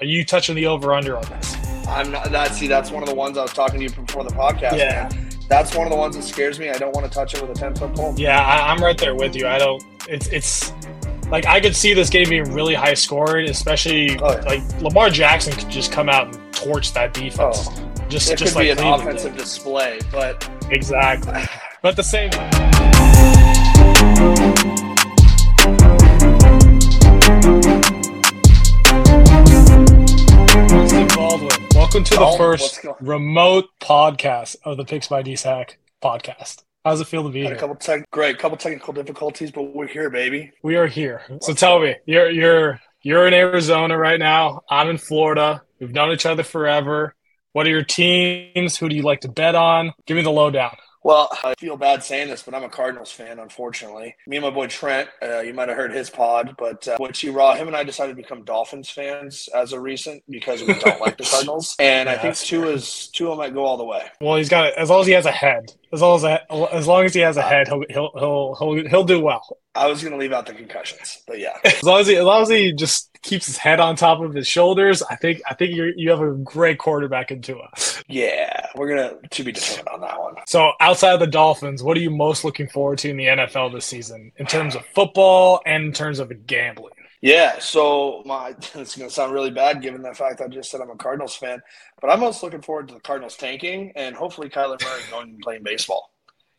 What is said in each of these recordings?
Are you touching the over under on this? I'm not. That see, that's one of the ones I was talking to you before the podcast. Yeah. man. That's one of the ones that scares me. I don't want to touch it with a ten foot pole. Yeah, I, I'm right there with you. I don't. It's it's like I could see this game being really high scored, especially Oh, yeah. like Lamar Jackson could just come out and torch that defense. Oh, just it just could like be an Cleveland offensive display, but exactly. But the same. Welcome to the Oh, first remote podcast of the Picks by Dsacc podcast. How's it feel to be had a couple tech, great, couple technical difficulties, but we're here, baby. We are here. So tell me, you're you're you're in Arizona right now. I'm in Florida. We've known each other forever. What are your teams? Who do you like to bet on? Give me the lowdown. Well, I feel bad saying this, but I'm a Cardinals fan, unfortunately. Me and my boy Trent, uh, you might have heard his pod, but uh, which he raw, him and I decided to become Dolphins fans as of recent because we don't like the Cardinals, and I think fair. is Tua might go all the way. Well, he's got it as long as he has a head. As long as as long as he has a head, he'll he'll he'll he'll, he'll do well. I was going to leave out the concussions, but yeah, As long as he as long as he just keeps his head on top of his shoulders, I think I think you you have a great quarterback in Tua. yeah, we're gonna to be determined on that one. So outside of the Dolphins, what are you most looking forward to in the NFL this season in terms of football and in terms of gambling? Yeah, so my it's going to sound really bad given the fact I just said I'm a Cardinals fan, but I'm most looking forward to the Cardinals tanking and hopefully Kyler Murray going and playing baseball.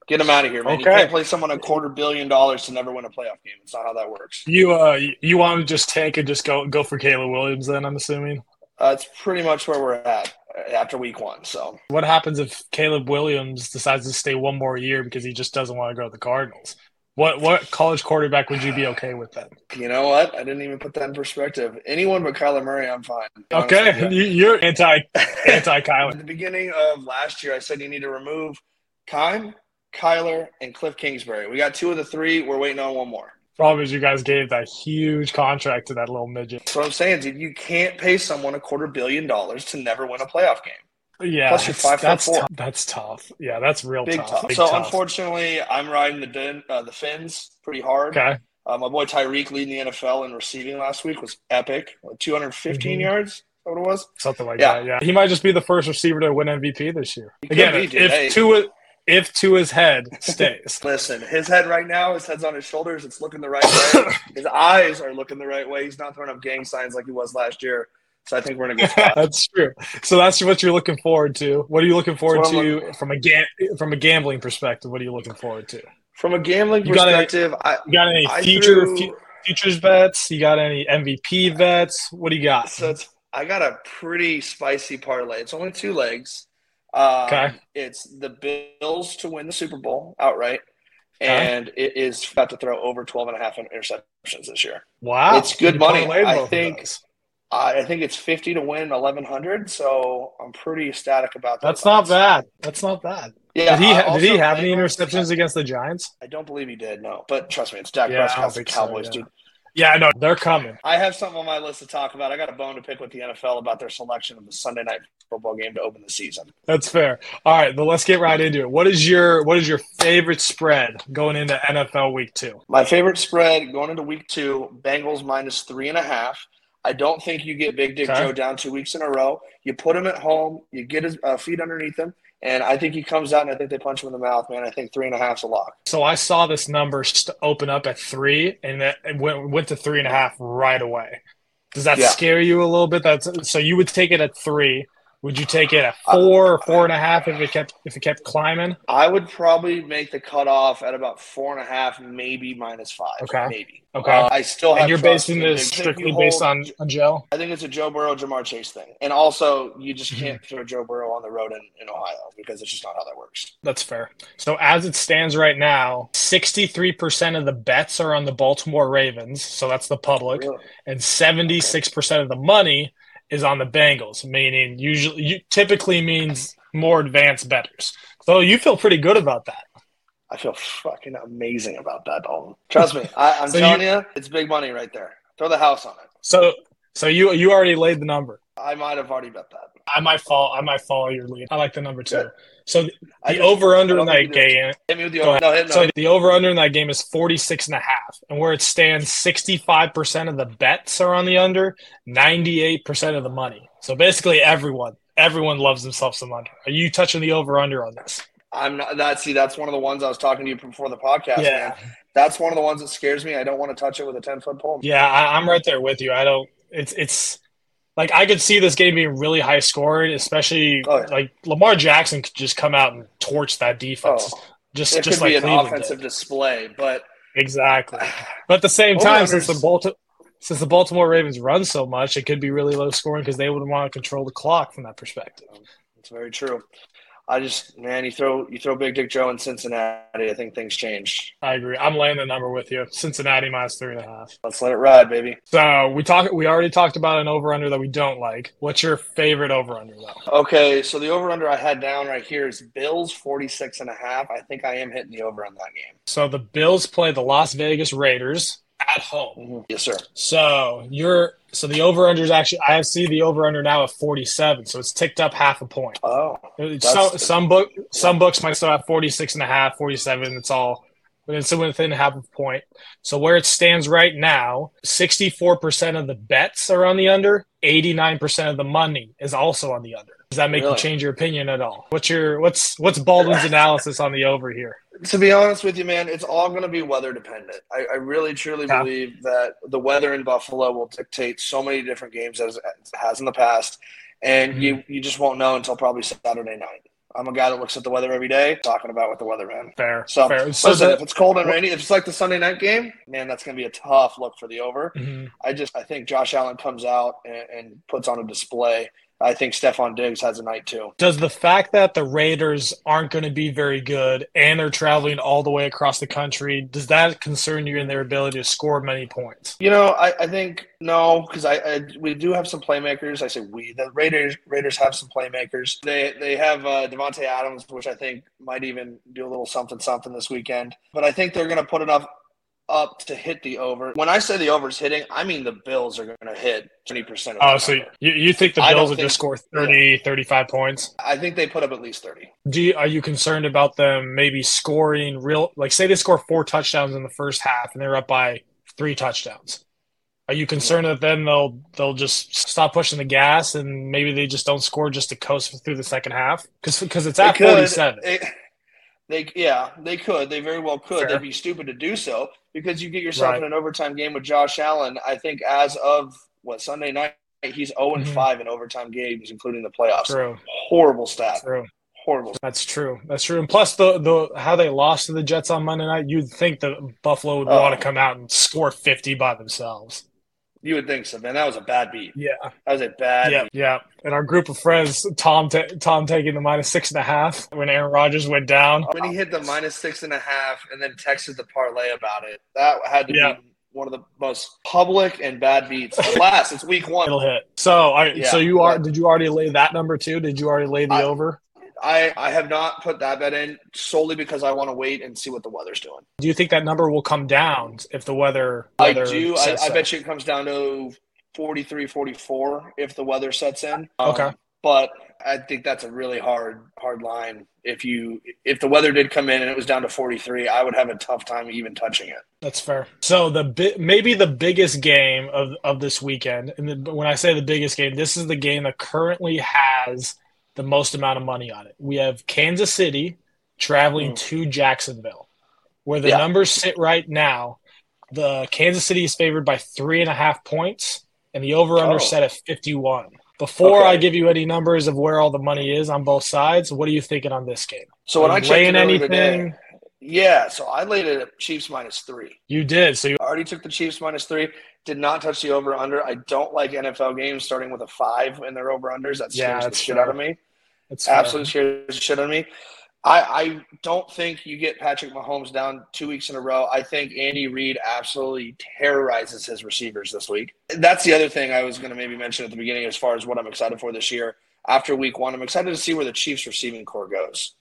Get him out of here, man. You can't play someone a quarter billion dollars to never win a playoff game. It's not how that works. You uh you want to just tank and just go go for Caleb Williams then I'm assuming. Uh, pretty much where we're at uh, after week one. So What happens if Caleb Williams decides to stay one more year because he just doesn't want to go to the Cardinals? What what college quarterback would you be okay with then? you know what? I didn't even put that in perspective. Anyone but Kyler Murray, I'm fine. to be honest with Okay, you. you- you're anti anti Kyler. At the beginning of last year, I said you need to remove Keim, Kyler, and Cliff Kingsbury. We got two of the three. We're waiting on one more. Problem is, you guys gave that huge contract to that little midget. That's what I'm saying, dude. You can't pay someone a quarter billion dollars to never win a playoff game. Yeah, Plus you're that's- five foot that's four. tough. That's tough. Yeah, that's real Big tough. tough. Big So tough. unfortunately, I'm riding the din- uh, the Finns pretty hard. okay, Uh, my boy Tyreek leading the NFL in receiving last week was epic. 215 Mhm. yards. Is that what it was? something like Yeah. that. Yeah, he might just be the first receiver to win MVP this year. He Again, be, if Hey. Tua if Tua's head stays. Listen, his head right now, his head's on his shoulders. It's looking the right way. his eyes are looking the right way. He's not throwing up gang signs like he was last year. So I think we're in a good spot. that's true. So that's what you're looking forward to. What are you looking forward That's what I'm to looking- from a ga- from a gambling perspective? What are you looking forward to? From a gambling You got any- perspective, I, You got any I future threw- fu- futures bets? You got any MVP bets? What do you got? So it's I got a pretty spicy parlay. It's only two legs. Um, Okay. It's the Bills to win the Super Bowl outright, Okay. and it is about to throw over 12 and a half interceptions this year. wow, it's good money. I think- I think it's 50 to win 1100, so I'm pretty ecstatic about that. That's not bad. That's not bad. Yeah, did he uh, ha- did he have any interceptions against the Giants? I don't believe he did, no. But trust me, it's Dak Yeah, I the think so, Cowboys, yeah. dude. Yeah, I know they're coming. I have something on my list to talk about. I got a bone to pick with the NFL about their selection of the Sunday night football game to open the season. That's fair. All right, then let's get right into it. What is your what is your favorite spread going into NFL Week Two? My favorite spread going into week two, Bengals minus three and a half. I don't think you get Big Dick Okay. Joe down two weeks in a row. You put him at home, you get his uh, feet underneath him, and I think he comes out and I think they punch him in the mouth, man. I think three and a half's a lock. So I saw this number st- open up at three, and that it went went to three and a half right away. Does that Yeah. scare you a little bit? That's so you would take it at three. Would you take it at four or four and a half if it kept if it kept climbing? I would probably make the cutoff at about four and a half, maybe minus five. Okay. Maybe. Okay. Uh, I still have and you're basing in this Big- I think strictly you based on, on Joe? I think it's a Joe Burrow, Ja'Marr Chase thing. And also, you just Mm-hmm. can't throw Joe Burrow on the road in, in Ohio because it's just not how that works. That's fair. So as it stands right now, 63% of the bets are on the Baltimore Ravens, so that's the public, Really. and 76% of the money is on the Bengals, meaning usually you typically means more advanced betters. So you feel pretty good about that. I feel fucking amazing about that, Dalton. Trust me. I, I'm So telling you, it's big money right there. Throw the house on it. So so you you already laid the number. I might have already bet that. I might fall. I might follow your lead. I like the number two. Good. So the, the just- over under in that game. Hit me with the over. No, hit, no. So the over under in that game is 46 and a half. And where it stands, 65% of the bets are on the under, 98% of the money. So basically everyone, everyone loves themselves some under. Are you touching the over under on this? I'm not that. See, that's one of the ones I was talking to you before the podcast. Yeah. Man. That's one of the ones that scares me. I don't want to touch it with a ten foot pole. Yeah, I, I'm right there with you. I don't. It's it's like I could see this game being really high scoring, especially Oh, yeah. like Lamar Jackson could just come out and torch that defense. Oh, just it just could like be an Cleveland offensive did. display, but exactly. But at the same time, since the Baltimore since the Baltimore Ravens run so much, it could be really low scoring because they would want to control the clock from that perspective. it's very true. I just man, you throw you throw Big Dick Joe in Cincinnati. I think things change. I agree. I'm laying the number with you. Cincinnati minus three and a half. Let's let it ride, baby. So we talk. We already talked about an over under that we don't like. What's your favorite over under though? Okay, so the over under I had down right here is Bills 46 and a half. I think I am hitting the over on that game. So the Bills play the Las Vegas Raiders at home. Mm-hmm. Yes, sir. So you're so the over under is actually I see the over under now at 47. So it's ticked up half a point. Oh, Some some book some books might still have 46 and a half, 47. It's all but it's within half a point. So where it stands right now, 64% of the bets are on the under, 89% of the money is also on the under. Does that make you change your opinion at all? What's your what's what's Baldwin's analysis on the over here? to be honest with you, man, it's all going to be weather dependent. I, I really truly Yeah. believe that the weather in Buffalo will dictate so many different games as it has in the past, and Mm-hmm. you you just won't know until probably Saturday night. I'm a guy that looks at the weather every day, talking about with the weatherman. Fair. So, fair. So listen, the- if it's cold and rainy, if it's like the Sunday night game, man, that's going to be a tough look for the over. Mhm. I just I think Josh Allen comes out and, and puts on a display. I think Stefon Diggs has a night too. Does the fact that the Raiders aren't going to be very good and they're traveling all the way across the country, does that concern you in their ability to score many points? You know, I, I think no, because I, I we do have some playmakers. I say we the Raiders Raiders have some playmakers. They they have uh, Davante Adams, which I think might even do a little something something this weekend. But I think they're going to put enough up to hit the over. When I say the over's hitting, I mean the Bills are going to hit twenty percent. Oh, so you, you think the Bills will just score 30, 35 points? I think they put up at least thirty. Do you, are you concerned about them maybe scoring real like say they score four touchdowns in the first half and they're up by three touchdowns? Are you concerned that then they'll they'll just stop pushing the gas and maybe they just don't score just to coast through the second half? Because because it's at forty seven. It- they yeah, they could. They very well could. Fair. They'd be stupid to do so because you get yourself Right. in an overtime game with Josh Allen. I think as of what Sunday night, he's 0 and Mhm. 5 in overtime games, including the playoffs. True, Horrible stat. true. Horrible. That's true. That's true. And plus, the the how they lost to the Jets on Monday night, you'd think that Buffalo would Oh. want to come out and score fifty by themselves. You would think so, man. That was a bad beat. Yeah, That was a bad yeah, beat. yeah. And our group of friends, Tom, ta Tom taking the minus six and a half when Aaron Rodgers went down. When he hit the minus six and a half and then texted the parlay about it, that had to Yeah. be one of the most public and bad beats. Alas, it's week one. It'll hit. So, I Yeah. so you are? Did you already lay that number too? Did you already lay the I- over? I, I have not put that bet in solely because I want to wait and see what the weather's doing. Do you think that number will come down if the weather? I do. I, I bet you it comes down to 43, 44 if the weather sets in. Um, Okay. But I think that's a really hard hard line. If you if the weather did come in and it was down to 43, I would have a tough time even touching it. That's fair. So the bi- maybe the biggest game of, of this weekend, and the, when I say the biggest game, this is the game that currently has the most amount of money on it. We have Kansas City traveling Mm. to Jacksonville, where the Yeah. numbers sit right now. The Kansas City is favored by three and a half points, and the over under Oh. set at fifty one. Before Okay. I give you any numbers of where all the money is on both sides, what are you thinking on this game? So when I checked anything? Yeah. So I laid it at Chiefs minus three. You did. So you, I already took the Chiefs minus three. Did not touch the over under. I don't like NFL games starting with a five in their over unders. That Yeah, scares the that's shit out of me. it's fair. Absolutely scares the shit out of me. I, I don't think you get Patrick Mahomes down two weeks in a row. I think Andy Reid absolutely terrorizes his receivers this week. That's the other thing I was going to maybe mention at the beginning as far as what I'm excited for this year. After week one, I'm excited to see where the Chiefs receiving corps goes.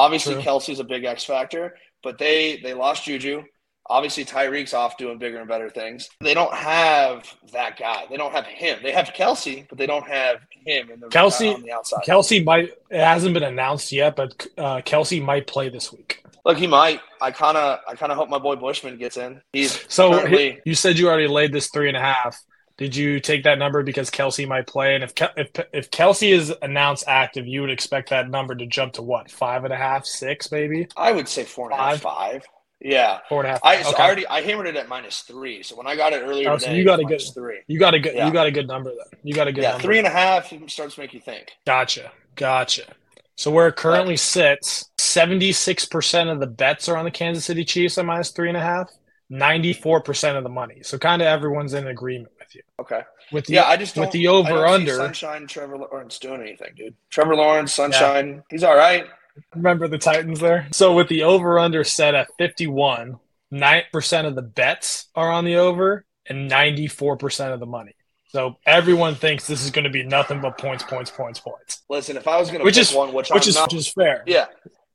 Obviously, True. Kelce's a big X factor, but they they lost Juju. Obviously, Tyreek's off doing bigger and better things. They don't have that guy. They don't have him. They have Kelce, but they don't have him in the Kelce on the outside. Kelce might. It hasn't been announced yet, but uh, Kelce might play this week. Look, he might. I kind of, I kind of hope my boy Bushman gets in. He's So currently, you said you already laid this three and a half. Did you take that number because Kelce might play? And if Ke- if if Kelce is announced active, you would expect that number to jump to what five and a half, six, maybe I would say four and a half, five. Yeah, four and a half. I, so okay. I already I hammered it at minus three. So when I got it earlier Oh, so you got a good- minus three. you got a good Yeah. you got a good number then. You got a good Yeah, number. three and a half starts to make you think. Gotcha, gotcha. So where it currently sits, seventy six percent of the bets are on the Kansas City Chiefs at minus three and a half. Ninety four percent of the money. So kind of everyone's in agreement you. Okay. With the Yeah, I just with the over under. Sunshine Trevor Lawrence doing anything, dude. Trevor Lawrence, Sunshine, he's all right. Remember the Titans there? So with the over under set at 51, 9% of the bets are on the over and 94% of the money. So everyone thinks this is going to be nothing but points, points, points, points. Listen, if I was going to Which pick is- one, which, Which is not, which is fair. yeah,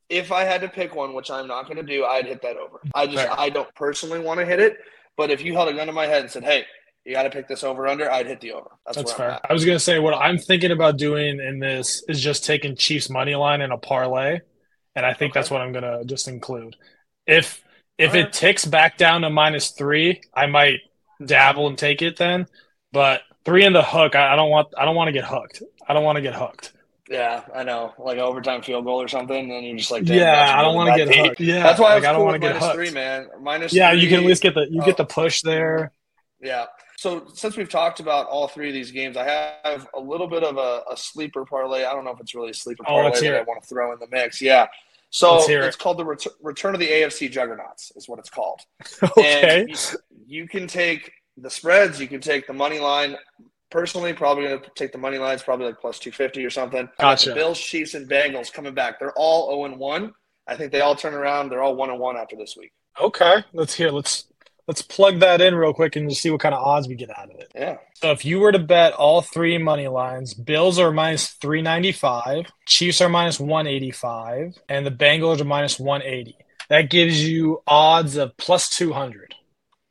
if I had to pick one, which I'm not going to do, I'd hit that over. I just Fair. I don't personally want to hit it, but if you held a gun to my head and said, "Hey, you got to pick this over under," I'd hit the over. That's, That's fair. I was going to say what I'm thinking about doing in this is just taking Chiefs money line in a parlay, and I think Okay. that's what I'm going to just include. If if Alright. it ticks back down to minus three, I might dabble and take it then. But three in the hook, I, I don't want. I don't want to get hooked. I don't want to get hooked. Yeah, I know, like an overtime field goal or something, and you're just like, Yeah, I don't want to get hooked. Yeah, That's why I like, was I don't cool want to get minus hooked. three, man. Minus Yeah, you can at least get the you Oh. get the push there. Yeah. So since we've talked about all three of these games, I have a little bit of a, a sleeper parlay. I don't know if it's really a sleeper Oh, parlay that I want to throw in the mix. Yeah. So it's it. called the Ret- Return of the AFC Juggernauts, is what it's called. Okay. And you, you can take the spreads, you can take the money line. Personally, probably going to take the money lines, probably like plus 250 or something. Gotcha. Bills, Chiefs, and Bengals coming back. They're all 0 and 1. I think they all turn around. They're all 1 and 1 after this week. Okay. Let's hear. Let's let's plug that in real quick and just see what kind of odds we get out of it. Yeah. So if you were to bet all three money lines, Bills are minus three ninety five, Chiefs are minus one eighty five, and the Bengals are minus one eighty. That gives you odds of plus two hundred.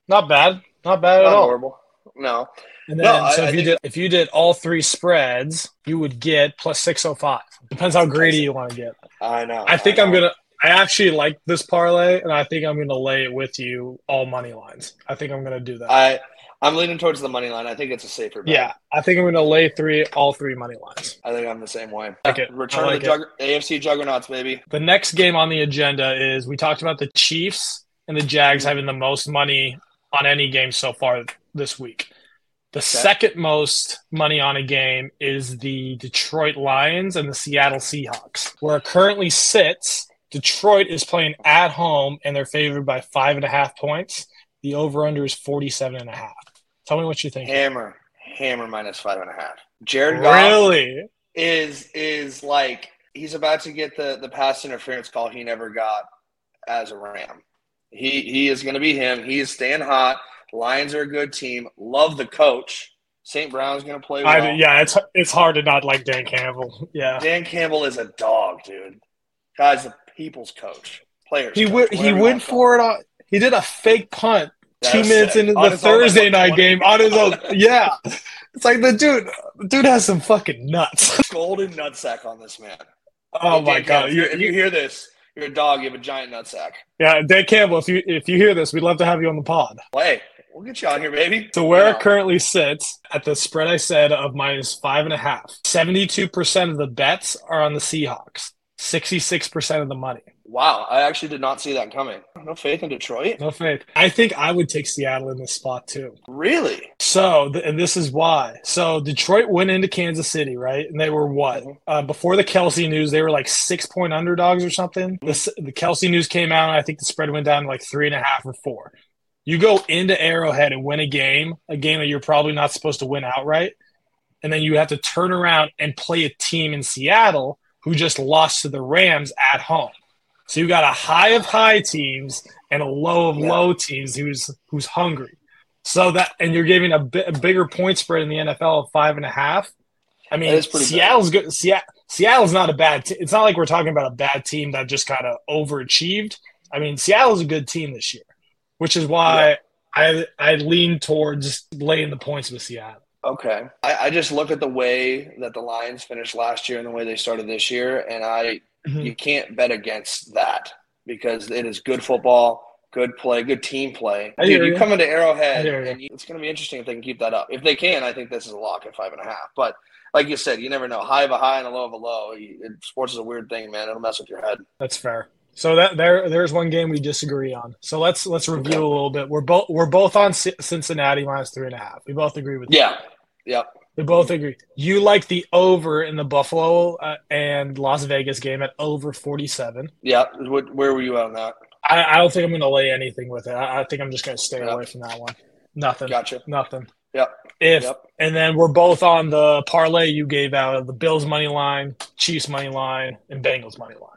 Not bad. Not bad at Not all. horrible. No. And then, No, so I if you think- did if you did all three spreads, you would get plus six oh five. Depends how greedy you want to get. I know. I think I I'm gonna. I actually like this parlay, and I think I'm gonna lay it with you all money lines. I think I'm gonna do that. I I'm leaning towards the money line. I think it's a safer bet. yeah, I think I'm gonna lay three, all three money lines. I think I'm the same way. Like it. Return of the Jugger- AFC Juggernauts, baby. The next game on the agenda is we talked about the Chiefs and the Jags Mm-hmm. having the most money on any game so far this week. The second most money on a game is the Detroit Lions and the Seattle Seahawks. Where it currently sits, Detroit is playing at home and they're favored by five and a half points. The over under is 47 and a half. Tell me what you think. Hammer, hammer minus five and a half. Jared Goff Really? is is like he's about to get the the pass interference call he never got as a Ram. He he is going to be him. He is staying hot. Lions are a good team. Love the coach. St. Brown's going to play well. I, yeah, it's it's hard to not like Dan Campbell. Yeah. Dan Campbell is a dog, dude. Guy's the people's coach. Players. He coach, went. He went for it. On, he did a fake punt That two minutes sick. into On the Thursday night game on his own. Yeah, it's like the dude. The dude has some fucking nuts. Golden nutsack on this man. Oh Hey, my Dan god. If, You- if you hear this, you're a dog. You have a giant nutsack. yeah, Dan Campbell. If you if you hear this, we'd love to have you on the pod. Hey, we'll get you on here, baby. So where You it currently sits at the spread I said of minus five and a half. Seventy-two percent of the bets are on the Seahawks. Sixty-six percent of the money. Wow, I actually did not see that coming. No faith in Detroit? No faith. I think I would take Seattle in this spot too. Really? So, th- and this is why. So, Detroit went into Kansas City, right? And they were what? Mhm. Uh, before the Kelce news, they were like six point underdogs or something. The, the Kelce news came out, and I think the spread went down to like three and a half or four. You go into Arrowhead and win a game, a game that you're probably not supposed to win outright. And then you have to turn around and play a team in Seattle who just lost to the Rams at home. So you got a high of high teams and a low of Yeah. low teams who's who's hungry. So that and you're giving a, bi- a bigger point spread in the NFL of five and a half. I mean, That is pretty Seattle's good. Seattle, Seattle's not a bad. T- it's not like we're talking about a bad team that just kind of overachieved. I mean, Seattle's a good team this year. which is why I I lean towards laying the points with Seattle. Okay. I, I just look at the way that the Lions finished last year and the way they started this year, and I Mhm. you can't bet against that because it is good football, good play, good team play. Dude, you you. come into Arrowhead, and you, it's going to be interesting if they can keep that up. If they can, I think this is a lock at five and a half. But like you said, you never know. High of a high and a low of a low. Sports is a weird thing, man. It'll mess with your head. That's fair. So that there there's one game we disagree on. So let's let's review Okay. a little bit. We're both we're both on C- Cincinnati minus three and a half. We both agree with that. Yeah. Yep. We both agree. You like the over in the Buffalo uh, and Las Vegas game at over 47. Yeah. What, where were you on that? I, I don't think I'm going to lay anything with it. I, I think I'm just going to stay Yep. away from that one. Nothing. Gotcha. Nothing. Yep. If Yep. and then we're both on the parlay you gave out of the Bills money line, Chiefs money line, and Bengals money line.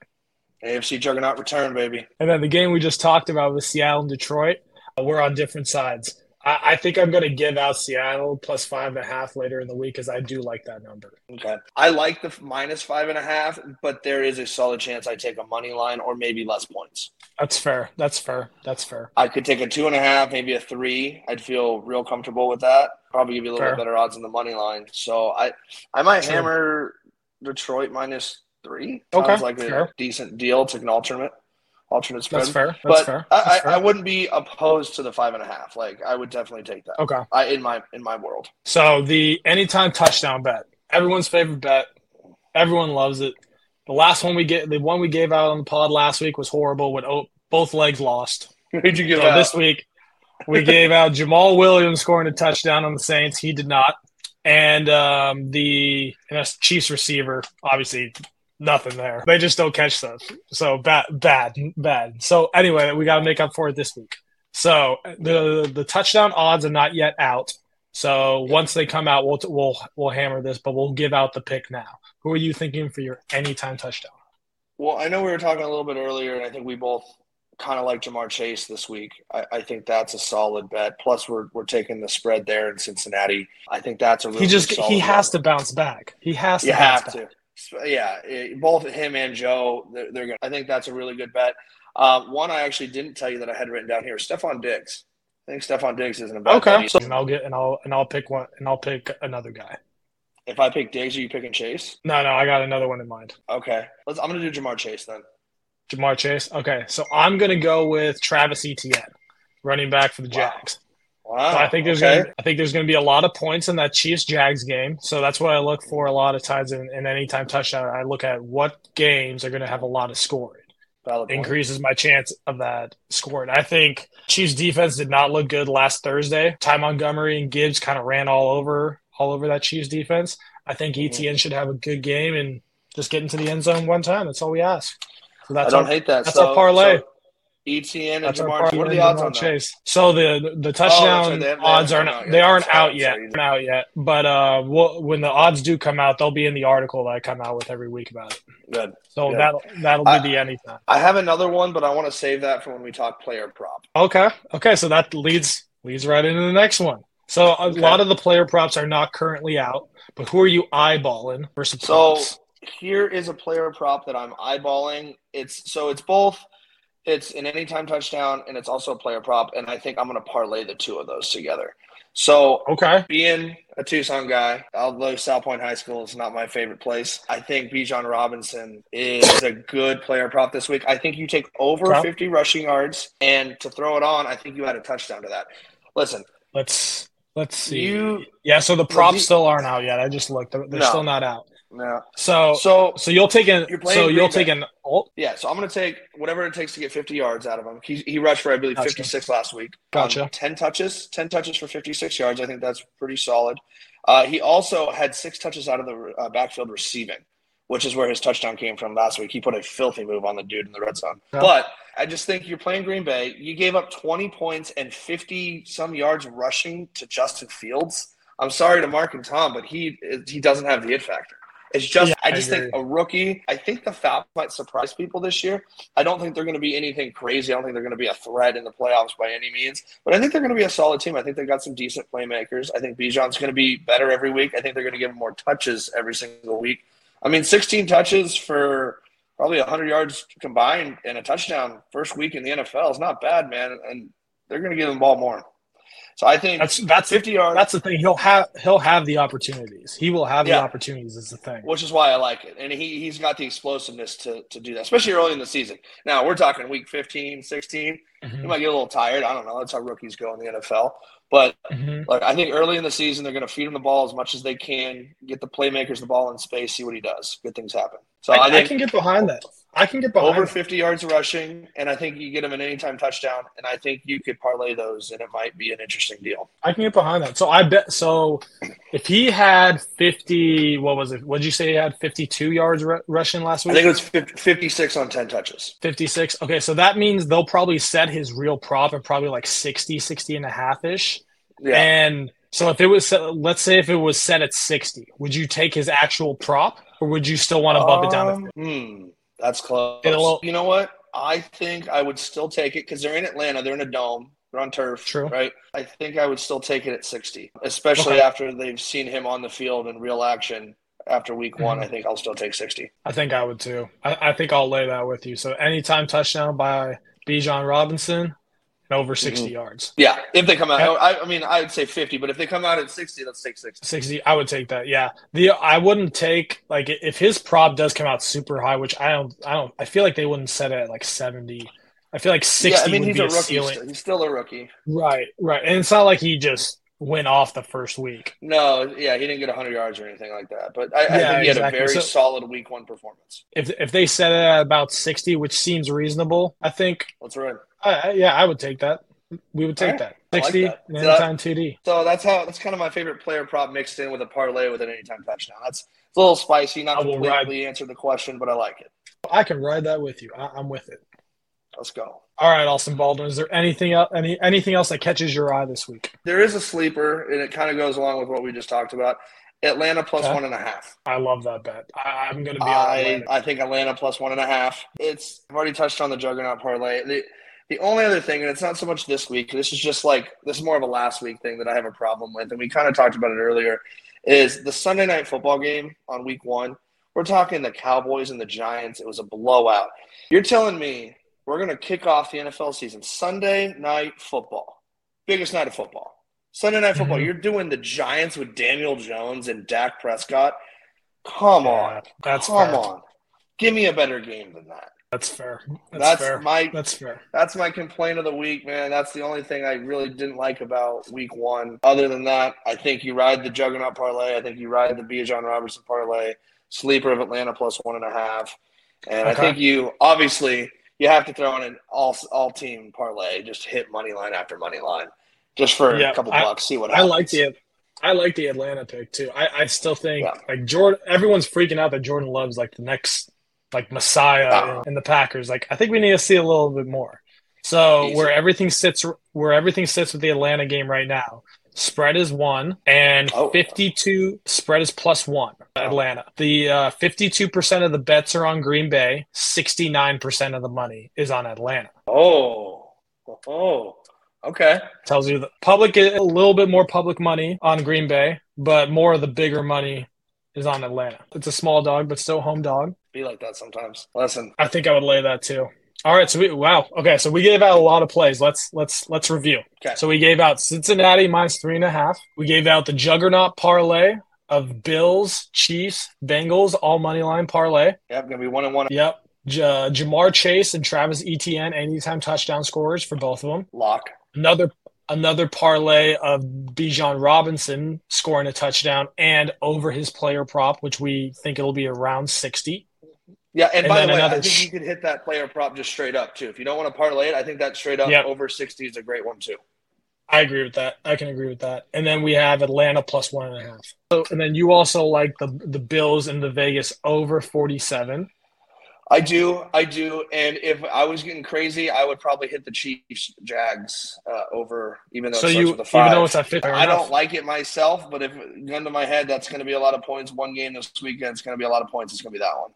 AFC juggernaut return, baby. And then the game we just talked about with Seattle and Detroit, uh, we're on different sides. I, I think I'm going to give out Seattle plus five and a half later in the week because I do like that number. Okay. I like the minus five and a half, but there is a solid chance I take a money line or maybe less points. That's fair. That's fair. That's fair. I could take a two and a half, maybe a three. I'd feel real comfortable with that. Probably give you a little Fair. bit better odds in the money line. So I, I might hammer Detroit minus three. Okay, Sounds like a decent deal. It's an alternate, alternate spread. That's fair. That's but fair. I, That's I, fair. I wouldn't be opposed to the five and a half. Like I would definitely take that. okay. I, in my in my world. So the anytime touchdown bet, everyone's favorite bet. Everyone loves it. The last one we get, the one we gave out on the pod last week was horrible when o- both legs lost. Who'd you give So out? this week we gave out Jamaal Williams scoring a touchdown on the Saints. He did not, and um, the and that's Chiefs receiver obviously nothing there. They just don't catch stuff. So bad, bad, bad. So anyway, we got to make up for it this week. So the the touchdown odds are not yet out. So once they come out, we'll we'll we'll hammer this, but we'll give out the pick now. Who are you thinking for your anytime touchdown? Well, I know we were talking a little bit earlier, and I think we both kind of like Ja'Marr Chase this week. I, I think that's a solid bet. Plus, we're we're taking the spread there in Cincinnati. I think that's a really He just he has to bounce back. He has to You bounce have back. to. Yeah, both him and Joe, they're, they're going. I think that's a really good bet. Um, one I actually didn't tell you that I had written down here: Stefon Diggs. I think Stefon Diggs isn't a bad Okay. either. and I'll get and I'll and I'll pick one and I'll pick another guy. If I pick Diggs, are you picking Chase? No, no, I got another one in mind. Okay, let's. I'm going to do Ja'Marr Chase then. Ja'Marr Chase. Okay, so I'm gonna go with Travis Etienne, running back for the Wow. Jags. Wow. So I think there's okay. gonna I think there's gonna be a lot of points in that Chiefs Jags game. So that's what I look for a lot of times in, in any time touchdown. I look at what games are gonna have a lot of scoring. Increases my chance of that scoring. I think Chiefs defense did not look good last Thursday. Ty Montgomery and Gibbs kind of ran all over all over that Chiefs defense. I think Mhm. Etienne should have a good game and just get into the end zone one time. That's all we ask. So I don't our, hate that. that's so, our parlay. So Etienne and Ja'Marr. What are the odds on that? Chase. So the the touchdown right. Have- they odds aren't out they aren't out yet. Aren't out yet. But uh, we'll, when the odds do come out, they'll be in the article that I come out with every week about it. Good. So Good. that'll that'll be I- the anytime. I have another one, but I want to save that for when we talk player prop. Okay. Okay. So that leads leads right into the next one. So a Okay. lot of the player props are not currently out, but who are you eyeballing for some So props? here is a player prop that I'm eyeballing. It's so it's both. It's an anytime touchdown, and it's also a player prop. And I think I'm going to parlay the two of those together. So Okay. being a Tucson guy, although Salpointe High School is not my favorite place, I think Bijan Robinson is a good player prop this week. I think you take over Okay. 50 rushing yards, and to throw it on, I think you add a touchdown to that. Listen, Let's let's see. you yeah. So the props the- still aren't out yet. I just looked. They're, they're No. still not out. No. So So so you'll take an You're playing so you'll take an alt. Yeah, so I'm going to take whatever it takes to get 50 yards out of him. He, he rushed for, I believe, Gotcha. 56 last week. Gotcha. Um, 10 touches, 10 touches for 56 yards. I think that's pretty solid. Uh, he also had six touches out of the uh, backfield receiving, which is where his touchdown came from last week. He put a filthy move on the dude in the red zone. Yeah. But I just think you're playing Green Bay. You gave up 20 points and 50 some yards rushing to Justin Fields. I'm sorry to Mark and Tom, but he he doesn't have the it factor. It's just Yeah, I I just think a rookie. I think the Falcons might surprise people this year. I don't think they're going to be anything crazy. I don't think they're going to be a threat in the playoffs by any means. But I think they're going to be a solid team. I think they've got some decent playmakers. I think Bijan's going to be better every week. I think they're going to give him more touches every single week. I mean, 16 touches for probably 100 yards combined and a touchdown first week in the NFL is not bad, man. And they're going to give him the ball more. So I think That's that's 50 yards, that's the thing. He'll have he'll have the opportunities. He will have the opportunities. Is the thing. which is why I like it. And he, he's got the explosiveness to, to do that, especially early in the season. Now, we're talking week 15, 16. He Mhm, might get a little tired. I don't know. That's how rookies go in the NFL. But mhm. like, I think early in the season, they're going to feed him the ball as much as they can, get the playmakers the ball in space, see what he does. Good things happen. So I, I, I can get behind that. I can get behind over that. 50 yards rushing, and I think you get him an anytime touchdown, and I think you could parlay those, and it might be an interesting deal. I can get behind that. So I bet. So if he had fifty, what was it? What did you say he had? Fifty-two yards r- rushing last week. I think it was 50, 56 on 10 touches. 56. Okay, so that means they'll probably set his real prop at probably like 60, 60 and a half ish. Yeah. And so if it was set, let's say if it was set at 60, would you take his actual prop or would you still want to bump it down to Um, hmm, that's close. It'll- you know what? I think I would still take it because they're in Atlanta. They're in a dome. They're on turf. True. Right. I think I would still take it at 60, especially Okay. after they've seen him on the field in real action after week one. Mhm. I think I'll still take 60. I think I would too. I, I think I'll lay that with you. So anytime touchdown by Bijan Robinson and over 60 Mhm. yards. Yeah. If they come out, I, I mean, I'd say 50, but if they come out at 60, let's take 60. 60 I would take that. Yeah. The I wouldn't take like if his prop does come out super high, which I don't I don't I feel like they wouldn't set it at like 70. I feel like 60 yeah. I mean, would he's be a a, rookie. ceiling. Still. He's still a rookie. Right, right. And it's not like he just went off the first week. No, yeah, he didn't get 100 yards or anything like that. But I, I think he had a very So- solid week one performance. If if they set it at about 60, which seems reasonable, I think Let's run. I, I- yeah, I would take that. We would take Alright. that. I like 60 that. and So that- anytime TD. So that's how that's kind of my favorite player prop mixed in with a parlay with an anytime touchdown. That's it's a little spicy, not completely answer the question, but I like it. I can ride that with you. I, I'm with it. Let's go. All right, Austin Baldwin. Is there anything else, any anything else that catches your eye this week? There is a sleeper, and it kind of goes along with what we just talked about. Atlanta plus Okay. one and a half. I love that bet. I, I'm going to be on I, I think Atlanta plus one and a half. It's I've already touched on the juggernaut parlay. The, the only other thing, and it's not so much this week. This is just like this is more of a last week thing that I have a problem with, and we kind of talked about it earlier. Is the Sunday night football game on week one? We're talking the Cowboys and the Giants. It was a blowout. You're telling me we're going to kick off the NFL season Sunday night football, biggest night of football. Sunday night football. Mhm. You're doing the Giants with Daniel Jones and Dak Prescott. Come Yeah, on. that's Come fair. on. Give me a better game than that. That's fair. That's, That's, fair. my That's fair. that's my complaint of the week, man. That's the only thing I really didn't like about week one. Other than that, I think you ride the juggernaut parlay. I think you ride the Bijan Robertson parlay. Sleeper of Atlanta plus one and a half. And I think you obviously you have to throw in an all all team parlay. Just hit money line after money line. Just for Yeah, a couple I- bucks, see what happens. I like the I like the Atlanta pick too. I, I still think Yeah. like Jordan. Everyone's freaking out that Jordan Love's like the next like Messiah Ah. in, in the Packers. Like I think we need to see a little bit more. So Easy. where everything sits, where everything sits with the Atlanta game right now, spread is one and Oh. fifty-two. Spread is plus one. Atlanta. The uh, fifty-two percent of the bets are on Green Bay. Sixty-nine percent of the money is on Atlanta. Oh. Oh. Okay. tells you the public a little bit more public money on Green Bay, but more of the bigger money is on Atlanta. It's a small dog, but still home dog. Be like that sometimes. Listen. I think I would lay that too. All right, so we wow. Okay, so we gave out a lot of plays. Let's let's let's review. Okay. So we gave out Cincinnati minus three and a half. We gave out the juggernaut parlay of Bills, Chiefs, Bengals, all money line parlay. Yep, gonna be one and one Yep. J- uh, Ja'Marr Chase and Travis Etienne anytime touchdown scorers for both of them. lock. another another parlay of Bijan Robinson scoring a touchdown and over his player prop, which we think it'll be around sixty. Yeah, and, And by the way, I think you could hit that player prop just straight up too. If you don't want to parlay it, I think that straight up Yep. over sixty is a great one too. I agree with that. I can agree with that. And then we have Atlanta plus one and a half. So, and then you also like the the Bills and the Vegas over forty seven. I do, I do, and if I was getting crazy, I would probably hit the Chiefs Jags uh, over, even though So you with a five. even though it's at fifty, I don't like it myself, but if gun to my head, that's going to be a lot of points. One game this weekend, it's going to be a lot of points. It's going to be that one.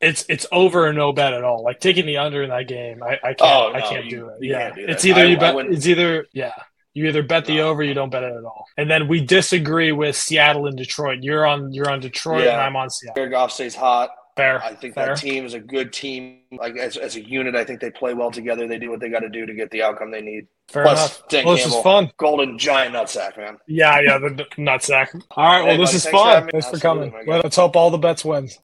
It's it's over and no bet at all. Like taking the under in that game, I, I can't Oh, I can't you- do it. Yeah, do it's either I- you bet. it's either yeah. You either bet the No. over, you don't bet it at all. And then we disagree with Seattle and Detroit. You're on you're on Detroit, and Yeah. I'm on Seattle. Jared Goff stays hot. Fair. I think fair. that team is a good team. Like as, as a unit, I think they play well together. They do what they got to do to get the outcome they need. Fair Plus, enough. Dan Well, this is fun. golden giant nutsack, man. Yeah, yeah, the nutsack. All right, well, Hey, this buddy, is thanks for fun. having. Thanks for coming. Let's hope all the bets wins.